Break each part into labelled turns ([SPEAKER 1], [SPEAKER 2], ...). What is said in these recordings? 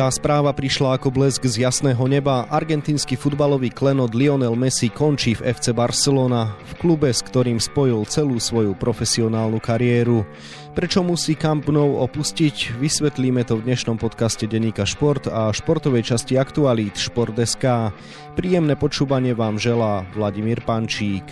[SPEAKER 1] Tá správa prišla ako blesk z jasného neba. Argentínsky futbalový klenot Lionel Messi končí v FC Barcelona, v klube, s ktorým spojil celú svoju profesionálnu kariéru. Prečo musí Camp Nou opustiť, vysvetlíme to v dnešnom podcaste Deníka Šport a športovej časti aktualít Šport.sk. Príjemné počúvanie vám želá Vladimír Pančík.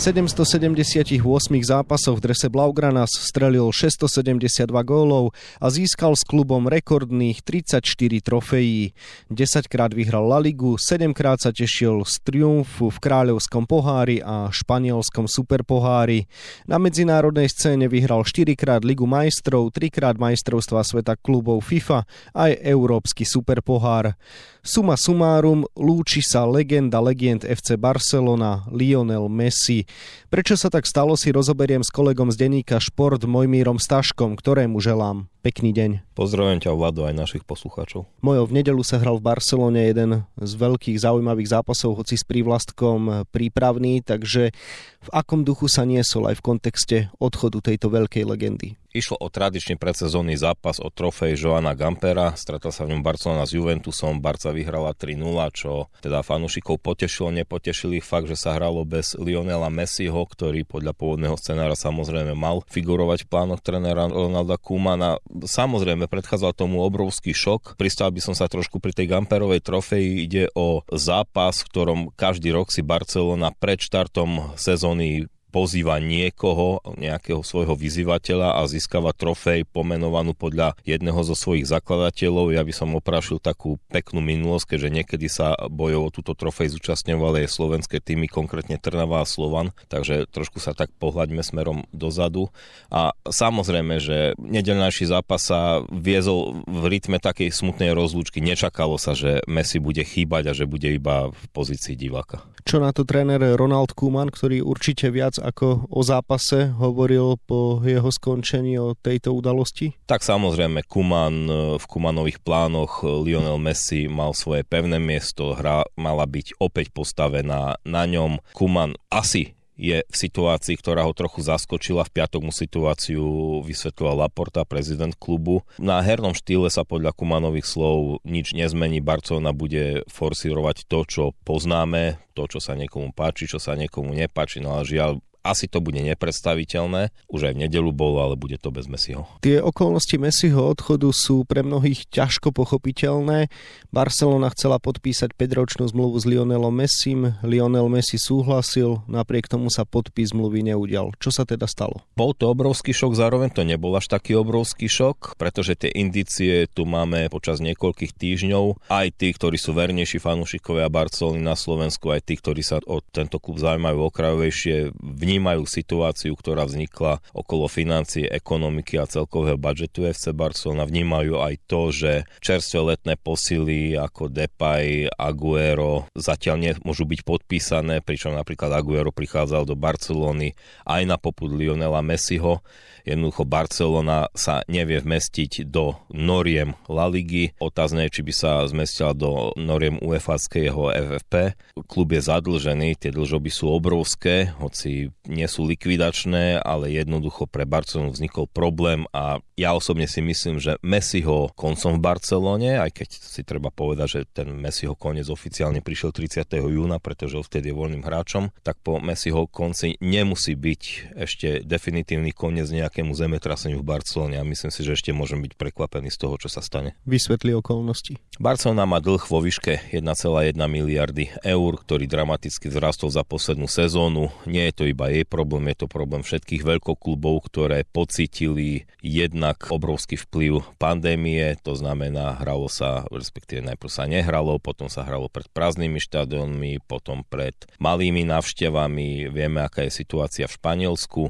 [SPEAKER 1] 778 zápasoch v drese Blaugranas strelil 672 gólov a získal s klubom rekordných 34 trofejí. 10 krát vyhral La Ligu, 7 krát sa tešil z triumfu v kráľovskom pohári a španielskom superpohári. Na medzinárodnej scéne vyhral 4 krát Ligu majstrov, 3 krát majstrovstva sveta klubov FIFA aj Európsky superpohár. Suma sumárum lúči sa legenda legend FC Barcelona Lionel Messi. Prečo sa tak stalo si rozoberiem s kolegom z denníka Šport Mojmírom Staškom, ktorému želám pekný deň.
[SPEAKER 2] Pozdravujem ťa Vlado aj našich poslucháčov.
[SPEAKER 1] Mojo, v nedelu sa hral v Barcelone jeden z veľkých zaujímavých zápasov, hoci s prívlastkom prípravný, takže v akom duchu sa niesol aj v kontexte odchodu tejto veľkej legendy?
[SPEAKER 2] Išlo o tradičný predsezónny zápas o trofej Joana Gampera. Stretol sa v ňom Barcelona s Juventusom. Barca vyhrala 3-0, čo teda fanúšikov potešilo. Nepotešili fakt, že sa hralo bez Lionela Messiho, ktorý podľa pôvodného scenára samozrejme mal figurovať v plánoch trénera Ronalda Kumana. Samozrejme, predchádzal tomu obrovský šok. Pristal by som sa trošku pri tej Gamperovej trofeji. Ide o zápas, v ktorom každý rok si Barcelona pred štartom sezóny pozýva niekoho, nejakého svojho vyzývateľa a získava trofej pomenovanú podľa jedného zo svojich zakladateľov. Ja by som oprášil takú peknú minulosť, keďže niekedy sa bojov túto trofej zúčastňovali aj slovenské týmy, konkrétne Trnava a Slovan, takže trošku sa tak pohľaďme smerom dozadu. A samozrejme, že nedelnejší zápas sa viezol v rytme takej smutnej rozlúčky. Nečakalo sa, že Messi bude chýbať a že bude iba v pozícii diváka.
[SPEAKER 1] Čo na to tréner Ronald Koeman, ktorý určite viac ako o zápase hovoril po jeho skončení o tejto udalosti?
[SPEAKER 2] Tak samozrejme, Kuman v Kumanových plánoch Lionel Messi mal svoje pevné miesto, hra mala byť opäť postavená na ňom. Kuman asi je v situácii, ktorá ho trochu zaskočila. V piatok mu situáciu vysvetlila Laporta, prezident klubu. Na hernom štýle sa podľa Kumanových slov nič nezmení. Barcelona bude forsírovať to, čo poznáme, to, čo sa niekomu páči, čo sa niekomu nepáči. No ale žiaľ, asi to bude nepredstaviteľné. Už aj v nedelu bolo, ale bude to bez Messiho.
[SPEAKER 1] Tie okolnosti Messiho odchodu sú pre mnohých ťažko pochopiteľné. Barcelona chcela podpísať 5-ročnú zmluvu s Lionelom Messim. Lionel Messi súhlasil, napriek tomu sa podpis zmluvy neudial. Čo sa teda stalo?
[SPEAKER 2] Bol to obrovský šok, zároveň to nebol až taký obrovský šok, pretože tie indície tu máme počas niekoľkých týždňov. Aj tí, ktorí sú vernejší fanúšikovia Barcelony na Slovensku, aj tí, ktorí sa o tento klub zaujímajú okrajovejšie, v vnímajú situáciu, ktorá vznikla okolo financie, ekonomiky a celkového budžetu FC Barcelona. Vnímajú aj to, že čerstvé letné posily ako Depay, Aguero zatiaľ nemôžu byť podpísané, pričom napríklad Aguero prichádzal do Barcelony aj na popud Lionela Messiho. Jednoducho Barcelona sa nevie vmestiť do noriem La Ligy. Otázne je, či by sa zmestila do noriem UEFA-ského FFP. Klub je zadlžený, tie dlžoby sú obrovské, hoci nie sú likvidačné, ale jednoducho pre Barcelonu vznikol problém a ja osobne si myslím, že Messiho koncom v Barcelone, aj keď si treba povedať, že ten Messiho koniec oficiálne prišiel 30. júna, pretože vtedy je voľným hráčom, tak po Messiho konci nemusí byť ešte definitívny koniec nejakému zemetraseniu v Barcelone a myslím si, že ešte môžem byť prekvapený z toho, čo sa stane.
[SPEAKER 1] Vysvetli okolnosti.
[SPEAKER 2] Barcelona má dlh vo výške 1,1 miliardy eur, ktorý dramaticky vzrastol za poslednú sezónu. Nie je to iba jej problém, je to problém všetkých veľkoklubov, ktoré pocítili jednak obrovský vplyv pandémie, to znamená, hralo sa, respektíve najprv sa nehralo, potom sa hralo pred prázdnymi štadiónmi, potom pred malými návštevami, vieme, aká je situácia v Španielsku.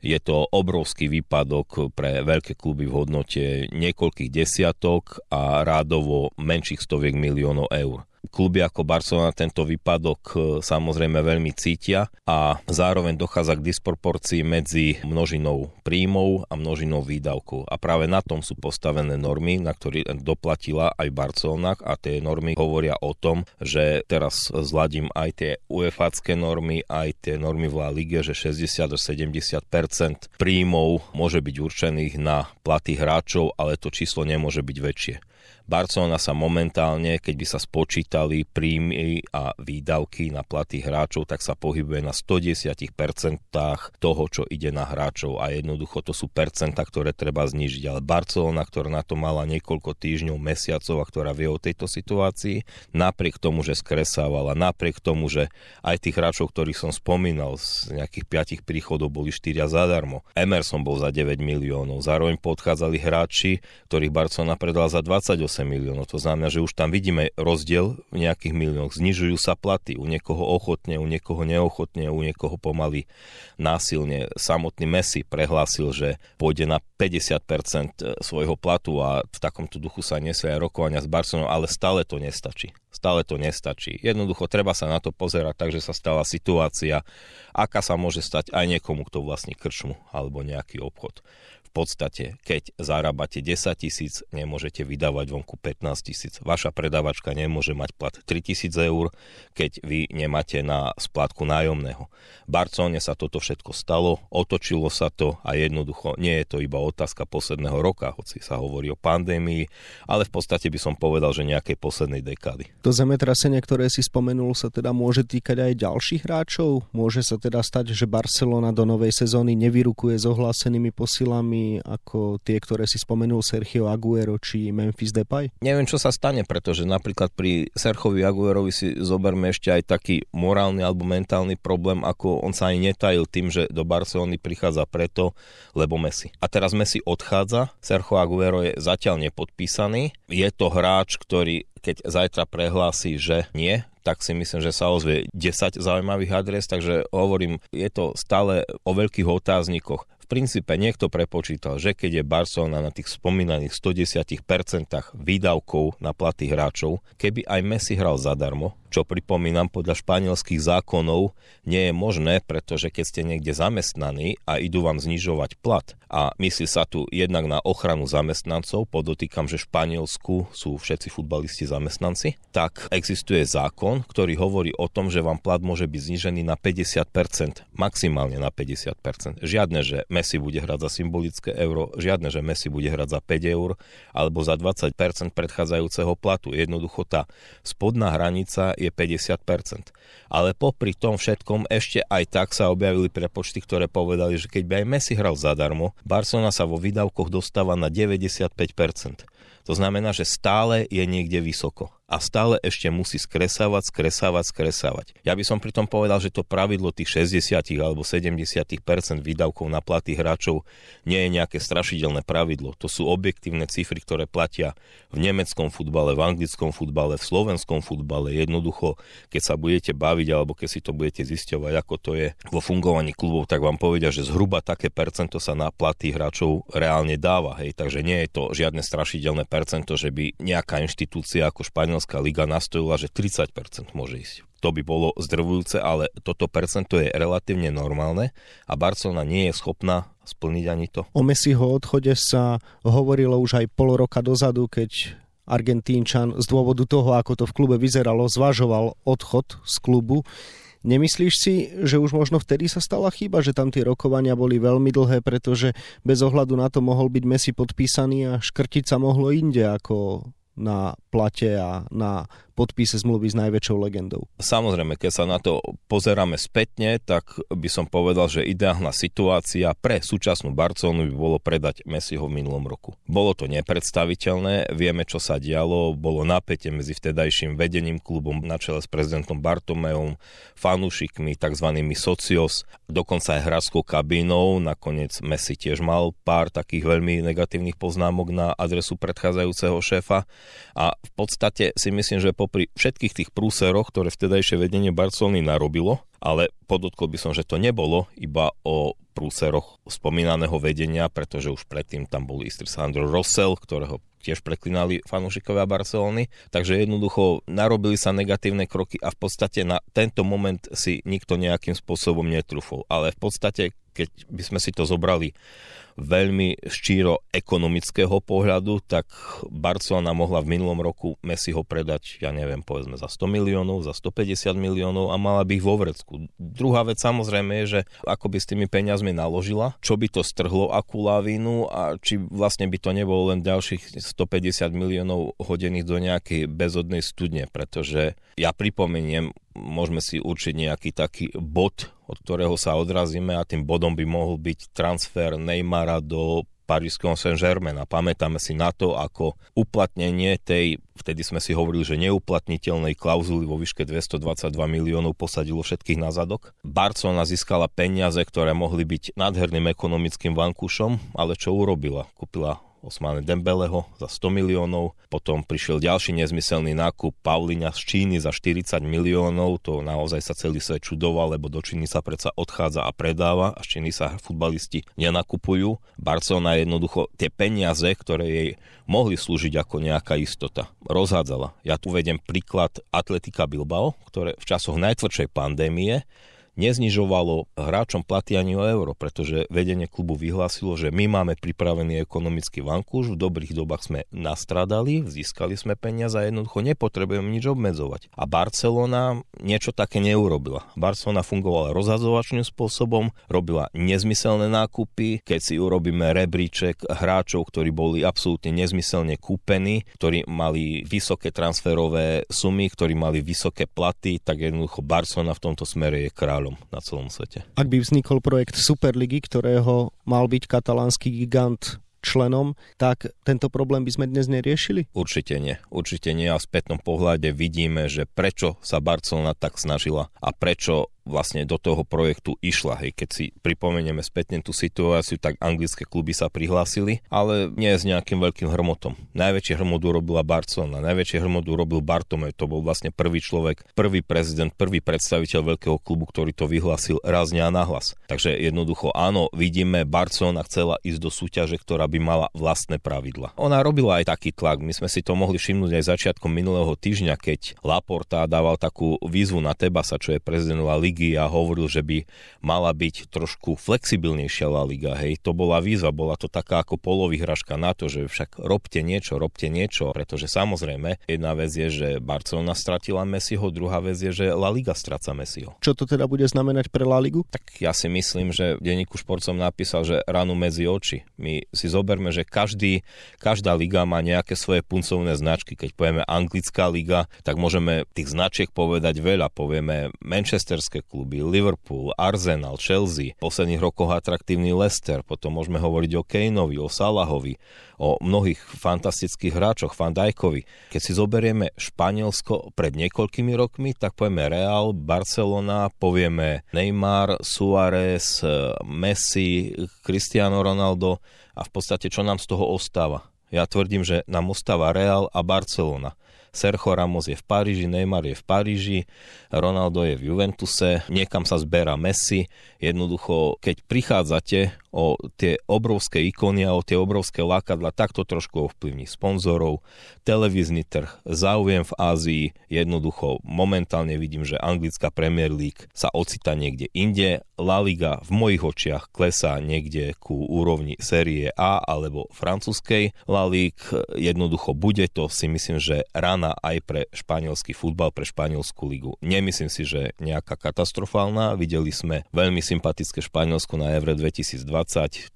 [SPEAKER 2] Je to obrovský výpadok pre veľké kluby v hodnote niekoľkých desiatok a rádovo menších stoviek miliónov eur kluby ako Barcelona tento výpadok e, samozrejme veľmi cítia a zároveň dochádza k disproporcii medzi množinou príjmov a množinou výdavkov. A práve na tom sú postavené normy, na ktoré doplatila aj Barcelona a tie normy hovoria o tom, že teraz zladím aj tie UEFA normy, aj tie normy v La Lige, že 60 až 70% príjmov môže byť určených na platy hráčov, ale to číslo nemôže byť väčšie. Barcelona sa momentálne, keď by sa spočítali príjmy a výdavky na platy hráčov, tak sa pohybuje na 110% toho, čo ide na hráčov a jednoducho to sú percenta, ktoré treba znížiť. Ale Barcelona, ktorá na to mala niekoľko týždňov, mesiacov a ktorá vie o tejto situácii, napriek tomu, že skresávala, napriek tomu, že aj tých hráčov, ktorých som spomínal, z nejakých piatich príchodov boli 4 zadarmo. Emerson bol za 9 miliónov, zároveň podchádzali hráči, ktorých Barcelona predala za 28 miliónov. To znamená, že už tam vidíme rozdiel v nejakých miliónoch. Znižujú sa platy, u niekoho ochotne, u niekoho neochotne, u niekoho pomaly násilne. Samotný Messi prehlásil, že pôjde na 50% svojho platu a v takomto duchu sa nesie aj rokovania s Barcelonou, ale stále to nestačí. Stále to nestačí. Jednoducho treba sa na to pozerať tak, že sa stala situácia, aká sa môže stať aj niekomu, kto vlastní krčmu alebo nejaký obchod v podstate, keď zarábate 10 tisíc, nemôžete vydávať vonku 15 tisíc. Vaša predavačka nemôže mať plat 3 tisíc eur, keď vy nemáte na splátku nájomného. V Barcelone sa toto všetko stalo, otočilo sa to a jednoducho nie je to iba otázka posledného roka, hoci sa hovorí o pandémii, ale v podstate by som povedal, že nejakej poslednej dekády.
[SPEAKER 1] To zemetrasenie, ktoré si spomenul, sa teda môže týkať aj ďalších hráčov? Môže sa teda stať, že Barcelona do novej sezóny nevyrukuje s ohlásenými posilami ako tie, ktoré si spomenul Sergio Aguero či Memphis Depay?
[SPEAKER 2] Neviem, čo sa stane, pretože napríklad pri Serchovi Aguerovi si zoberme ešte aj taký morálny alebo mentálny problém, ako on sa aj netajil tým, že do Barcelony prichádza preto, lebo Messi. A teraz Messi odchádza, Sergio Aguero je zatiaľ nepodpísaný. Je to hráč, ktorý keď zajtra prehlási, že nie, tak si myslím, že sa ozvie 10 zaujímavých adres, takže hovorím, je to stále o veľkých otáznikoch princípe niekto prepočítal, že keď je Barcelona na tých spomínaných 110% výdavkov na platy hráčov, keby aj Messi hral zadarmo, čo pripomínam podľa španielských zákonov nie je možné, pretože keď ste niekde zamestnaní a idú vám znižovať plat a myslí sa tu jednak na ochranu zamestnancov, podotýkam, že v Španielsku sú všetci futbalisti zamestnanci, tak existuje zákon, ktorý hovorí o tom, že vám plat môže byť znižený na 50%, maximálne na 50%. Žiadne, že Messi bude hrať za symbolické euro, žiadne, že Messi bude hrať za 5 eur alebo za 20% predchádzajúceho platu. Jednoducho tá spodná hranica je 50%. Ale popri tom všetkom ešte aj tak sa objavili prepočty, ktoré povedali, že keď by aj Messi hral zadarmo, Barcelona sa vo výdavkoch dostáva na 95%. To znamená, že stále je niekde vysoko a stále ešte musí skresávať, skresávať, skresávať. Ja by som pritom povedal, že to pravidlo tých 60 alebo 70% výdavkov na platy hráčov nie je nejaké strašidelné pravidlo. To sú objektívne cifry, ktoré platia v nemeckom futbale, v anglickom futbale, v slovenskom futbale. Jednoducho, keď sa budete baviť alebo keď si to budete zisťovať, ako to je vo fungovaní klubov, tak vám povedia, že zhruba také percento sa na platy hráčov reálne dáva. Hej. Takže nie je to žiadne strašidelné percento, že by nejaká inštitúcia ako Španiel Španielská liga nastojila, že 30% môže ísť. To by bolo zdrvujúce, ale toto percento je relatívne normálne a Barcelona nie je schopná splniť ani to.
[SPEAKER 1] O Messiho odchode sa hovorilo už aj pol roka dozadu, keď Argentínčan z dôvodu toho, ako to v klube vyzeralo, zvažoval odchod z klubu. Nemyslíš si, že už možno vtedy sa stala chyba, že tam tie rokovania boli veľmi dlhé, pretože bez ohľadu na to mohol byť Messi podpísaný a škrtiť sa mohlo inde ako na plate a na podpise zmluvy s najväčšou legendou.
[SPEAKER 2] Samozrejme, keď sa na to pozeráme spätne, tak by som povedal, že ideálna situácia pre súčasnú Barcelonu by bolo predať Messiho v minulom roku. Bolo to nepredstaviteľné, vieme, čo sa dialo, bolo napätie medzi vtedajším vedením klubom na čele s prezidentom Bartomeom, fanúšikmi, tzv. socios, dokonca aj hráčskou kabínou. Nakoniec Messi tiež mal pár takých veľmi negatívnych poznámok na adresu predchádzajúceho šéfa a v podstate si myslím, že po popri všetkých tých prúseroch, ktoré vtedajšie vedenie Barcelony narobilo, ale podotkol by som, že to nebolo iba o prúseroch spomínaného vedenia, pretože už predtým tam bol istý Sandro Rossell, ktorého tiež preklinali fanúšikovia Barcelony, takže jednoducho narobili sa negatívne kroky a v podstate na tento moment si nikto nejakým spôsobom netrúfol. Ale v podstate, keď by sme si to zobrali veľmi štíro ekonomického pohľadu, tak Barcelona mohla v minulom roku Messi ho predať, ja neviem, povedzme za 100 miliónov, za 150 miliónov a mala by ich vo vrecku. Druhá vec samozrejme je, že ako by s tými peniazmi naložila, čo by to strhlo, akú lavínu a či vlastne by to nebolo len ďalších 150 miliónov hodených do nejakej bezodnej studne, pretože ja pripomeniem, môžeme si určiť nejaký taký bod, od ktorého sa odrazíme a tým bodom by mohol byť transfer Neymara do Parížského Saint-Germain a pamätáme si na to ako uplatnenie tej, vtedy sme si hovorili, že neuplatniteľnej klauzuly vo výške 222 miliónov posadilo všetkých na zadok. Barcelona získala peniaze, ktoré mohli byť nádherným ekonomickým vankúšom, ale čo urobila? Kúpila Osmane Dembeleho za 100 miliónov, potom prišiel ďalší nezmyselný nákup Pauliňa z Číny za 40 miliónov, to naozaj sa celý svet čudoval, lebo do Číny sa predsa odchádza a predáva a z Číny sa futbalisti nenakupujú. Barcelona jednoducho tie peniaze, ktoré jej mohli slúžiť ako nejaká istota, rozhádzala. Ja tu vedem príklad Atletika Bilbao, ktoré v časoch najtvrdšej pandémie neznižovalo hráčom platy ani o euro, pretože vedenie klubu vyhlásilo, že my máme pripravený ekonomický vankúš, v dobrých dobách sme nastradali, získali sme peniaze a jednoducho nepotrebujeme nič obmedzovať. A Barcelona niečo také neurobila. Barcelona fungovala rozhazovačným spôsobom, robila nezmyselné nákupy, keď si urobíme rebríček hráčov, ktorí boli absolútne nezmyselne kúpení, ktorí mali vysoké transferové sumy, ktorí mali vysoké platy, tak jednoducho Barcelona v tomto smere je kráľ kráľom na celom svete.
[SPEAKER 1] Ak by vznikol projekt Superligy, ktorého mal byť katalánsky gigant členom, tak tento problém by sme dnes neriešili?
[SPEAKER 2] Určite nie. Určite nie a v spätnom pohľade vidíme, že prečo sa Barcelona tak snažila a prečo vlastne do toho projektu išla. Hej, keď si pripomenieme spätne tú situáciu, tak anglické kluby sa prihlásili, ale nie s nejakým veľkým hrmotom. Najväčšie hrmot urobila Barcelona, najväčšie hrmot urobil Bartome, to bol vlastne prvý človek, prvý prezident, prvý predstaviteľ veľkého klubu, ktorý to vyhlásil rázne a nahlas. Takže jednoducho áno, vidíme, Barcelona chcela ísť do súťaže, ktorá by mala vlastné pravidla. Ona robila aj taký tlak, my sme si to mohli všimnúť aj začiatkom minulého týždňa, keď Laporta dával takú výzvu na Tebasa, čo je prezident La Ligy ligy a hovoril, že by mala byť trošku flexibilnejšia La Liga. Hej, to bola výzva, bola to taká ako polovýhražka na to, že však robte niečo, robte niečo, pretože samozrejme jedna vec je, že Barcelona stratila Messiho, druhá vec je, že La Liga stráca Messiho.
[SPEAKER 1] Čo to teda bude znamenať pre La Ligu?
[SPEAKER 2] Tak ja si myslím, že denníku šport som napísal, že ranu medzi oči. My si zoberme, že každý, každá liga má nejaké svoje puncovné značky. Keď povieme anglická liga, tak môžeme tých značiek povedať veľa. Povieme manchesterské kluby, Liverpool, Arsenal, Chelsea, v posledných rokoch atraktívny Leicester, potom môžeme hovoriť o Kaneovi, o Salahovi, o mnohých fantastických hráčoch, Van Dijkovi. Keď si zoberieme Španielsko pred niekoľkými rokmi, tak povieme Real, Barcelona, povieme Neymar, Suárez, Messi, Cristiano Ronaldo a v podstate čo nám z toho ostáva? Ja tvrdím, že nám ostáva Real a Barcelona. Sergio Ramos je v Paríži, Neymar je v Paríži, Ronaldo je v Juventuse, niekam sa zberá Messi. Jednoducho, keď prichádzate o tie obrovské ikony a o tie obrovské lákadla, tak to trošku ovplyvní sponzorov, televízny trh, záujem v Ázii, jednoducho momentálne vidím, že anglická Premier League sa ocita niekde inde, La Liga v mojich očiach klesá niekde ku úrovni série A alebo francúzskej. La Ligue, jednoducho bude to si myslím, že rána aj pre španielský futbal, pre španielskú ligu. Nemyslím si, že nejaká katastrofálna, videli sme veľmi sympatické Španielsko na Evre 2020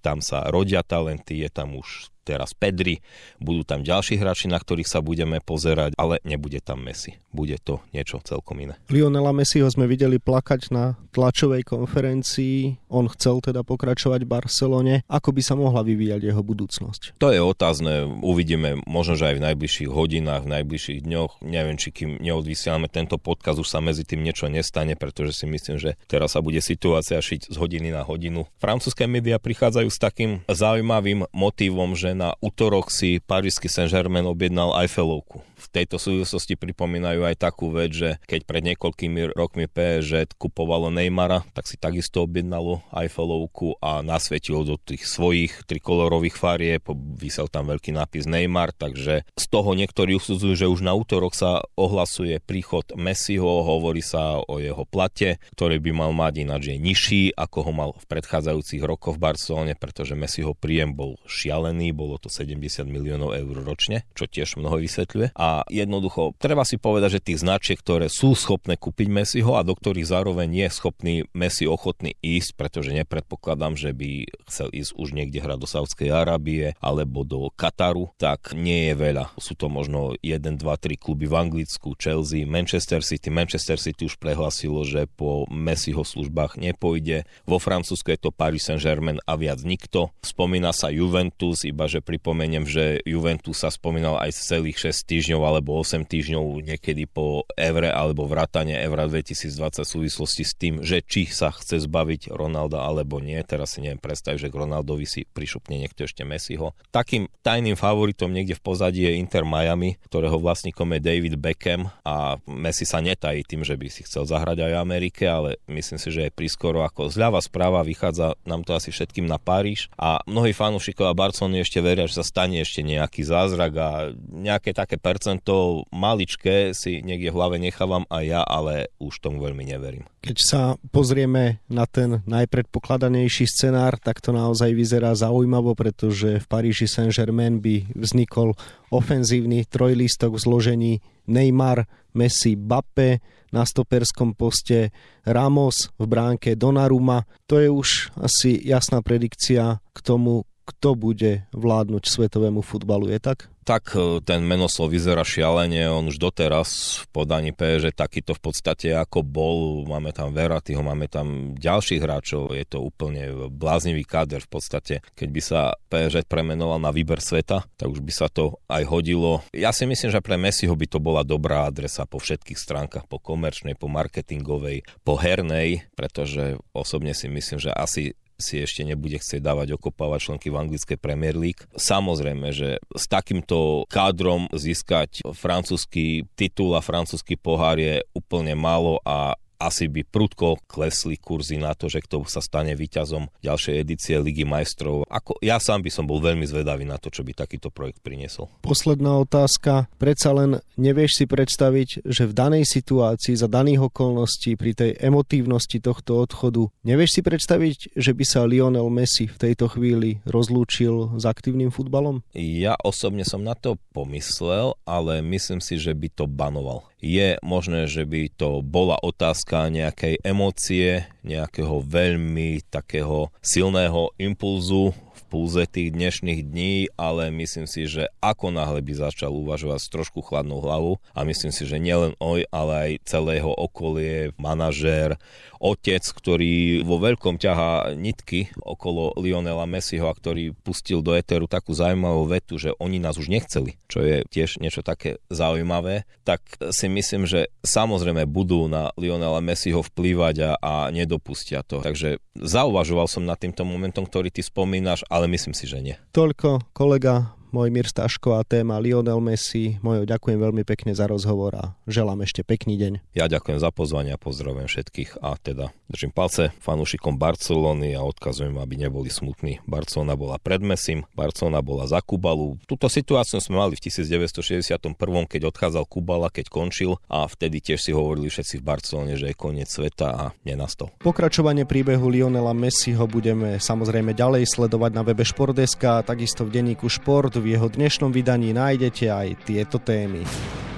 [SPEAKER 2] tam sa rodia talenty, je tam už teraz Pedri, budú tam ďalší hráči, na ktorých sa budeme pozerať, ale nebude tam Messi. Bude to niečo celkom iné.
[SPEAKER 1] Lionela Messiho sme videli plakať na tlačovej konferencii. On chcel teda pokračovať v Barcelone. Ako by sa mohla vyvíjať jeho budúcnosť?
[SPEAKER 2] To je otázne. Uvidíme možno, že aj v najbližších hodinách, v najbližších dňoch. Neviem, či kým neodvysielame tento podkaz, už sa medzi tým niečo nestane, pretože si myslím, že teraz sa bude situácia šiť z hodiny na hodinu. Francúzske médiá prichádzajú s takým zaujímavým motívom, že na útorok si Parížsky Saint-Germain objednal Eiffelovku. V tejto súvislosti pripomínajú aj takú vec, že keď pred niekoľkými rokmi PSG kupovalo Neymara, tak si takisto objednalo Eiffelovku a nasvetilo do tých svojich trikolorových farieb, vysel tam veľký nápis Neymar, takže z toho niektorí usudzujú, že už na útorok sa ohlasuje príchod Messiho, hovorí sa o jeho plate, ktorý by mal mať ináč je nižší, ako ho mal v predchádzajúcich rokoch v Barcelone, pretože Messiho príjem bol šialený, bolo to 70 miliónov eur ročne, čo tiež mnoho vysvetľuje. A jednoducho treba si povedať, že tých značiek, ktoré sú schopné kúpiť Messiho a do ktorých zároveň je schopný Messi ochotný ísť, pretože nepredpokladám, že by chcel ísť už niekde hrať do Saudskej Arábie alebo do Kataru, tak nie je veľa. Sú to možno 1, 2, 3 kluby v Anglicku, Chelsea, Manchester City. Manchester City už prehlasilo, že po Messiho službách nepôjde. Vo Francúzsku je to Paris Saint-Germain a viac nikto. Spomína sa Juventus, iba že pripomeniem, že Juventus sa spomínal aj z celých 6 týždňov alebo 8 týždňov niekedy po Evre alebo vrátane Evra 2020 v súvislosti s tým, že či sa chce zbaviť Ronalda alebo nie. Teraz si neviem predstaviť, že k Ronaldovi si prišupne niekto ešte Messiho. Takým tajným favoritom niekde v pozadí je Inter Miami, ktorého vlastníkom je David Beckham a Messi sa netají tým, že by si chcel zahrať aj Amerike, ale myslím si, že je prískoro ako zľava správa vychádza nám to asi všetkým na Paríž a mnohí fanúšikovia Barcelony ešte veria, že sa stane ešte nejaký zázrak a nejaké také percent to maličké si niekde v hlave nechávam aj ja, ale už tomu veľmi neverím.
[SPEAKER 1] Keď sa pozrieme na ten najpredpokladanejší scenár, tak to naozaj vyzerá zaujímavo, pretože v Paríži Saint-Germain by vznikol ofenzívny trojlistok v zložení Neymar, Messi, Bappe, na stoperskom poste Ramos, v bránke Donnarumma. To je už asi jasná predikcia k tomu, kto bude vládnuť svetovému futbalu, je tak?
[SPEAKER 2] Tak e, ten menoslov vyzerá šialene, on už doteraz v podaní že takýto v podstate ako bol, máme tam Veratyho, máme tam ďalších hráčov, je to úplne bláznivý káder v podstate. Keď by sa PSG premenoval na výber sveta, tak už by sa to aj hodilo. Ja si myslím, že pre Messiho by to bola dobrá adresa po všetkých stránkach, po komerčnej, po marketingovej, po hernej, pretože osobne si myslím, že asi si ešte nebude chcieť dávať okopávať členky v anglickej Premier League. Samozrejme, že s takýmto kádrom získať francúzsky titul a francúzsky pohár je úplne málo a asi by prudko klesli kurzy na to, že kto sa stane víťazom ďalšej edície Ligy majstrov. Ako, ja sám by som bol veľmi zvedavý na to, čo by takýto projekt priniesol.
[SPEAKER 1] Posledná otázka. Predsa len nevieš si predstaviť, že v danej situácii, za daných okolností, pri tej emotívnosti tohto odchodu, nevieš si predstaviť, že by sa Lionel Messi v tejto chvíli rozlúčil s aktívnym futbalom?
[SPEAKER 2] Ja osobne som na to pomyslel, ale myslím si, že by to banoval je možné, že by to bola otázka nejakej emócie, nejakého veľmi takého silného impulzu púze tých dnešných dní, ale myslím si, že ako náhle by začal uvažovať s trošku chladnou hlavou a myslím si, že nielen oj, ale aj celého okolie, manažér, otec, ktorý vo veľkom ťahá nitky okolo Lionela Messiho a ktorý pustil do Eteru takú zaujímavú vetu, že oni nás už nechceli, čo je tiež niečo také zaujímavé, tak si myslím, že samozrejme budú na Lionela Messiho vplývať a, a nedopustia to. Takže zauvažoval som nad týmto momentom, ktorý ty spomínaš, ale myslím si, že nie.
[SPEAKER 1] Toľko kolega Mojmír Staško a téma Lionel Messi. Mojo ďakujem veľmi pekne za rozhovor a želám ešte pekný deň.
[SPEAKER 2] Ja ďakujem za pozvanie a pozdravujem všetkých a teda držím palce fanúšikom Barcelony a odkazujem, aby neboli smutní. Barcelona bola pred Messim, Barcelona bola za Kubalu. Túto situáciu sme mali v 1961, keď odchádzal Kubala, keď končil a vtedy tiež si hovorili všetci v Barcelone, že je koniec sveta a nenastal.
[SPEAKER 1] Pokračovanie príbehu Lionela Messiho budeme samozrejme ďalej sledovať na webe Športdeska, takisto v denníku Šport, v jeho dnešnom vydaní nájdete aj tieto témy.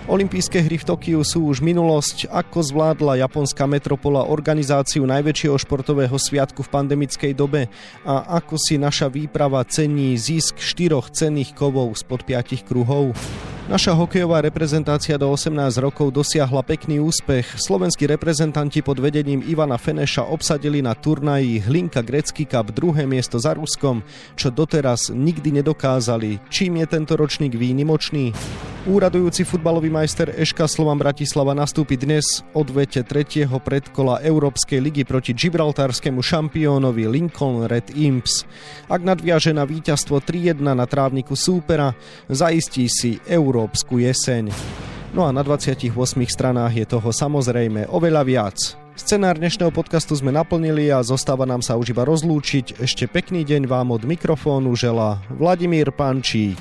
[SPEAKER 1] Olympijské hry v Tokiu sú už minulosť. Ako zvládla japonská metropola organizáciu najväčšieho športového sviatku v pandemickej dobe a ako si naša výprava cení zisk štyroch cenných kovov spod piatich kruhov? Naša hokejová reprezentácia do 18 rokov dosiahla pekný úspech. Slovenskí reprezentanti pod vedením Ivana Feneša obsadili na turnaji Hlinka Grecký Cup druhé miesto za Ruskom, čo doteraz nikdy nedokázali. Čím je tento ročník výnimočný? Úradujúci futbalový majster Eška Slovan Bratislava nastúpi dnes odvete tretieho predkola Európskej ligy proti gibraltárskému šampiónovi Lincoln Red Imps. Ak nadviaže na víťazstvo 3-1 na trávniku súpera, zaistí si európsku jeseň. No a na 28 stranách je toho samozrejme oveľa viac. Scenár dnešného podcastu sme naplnili a zostáva nám sa už iba rozlúčiť. Ešte pekný deň vám od mikrofónu žela Vladimír Pančík.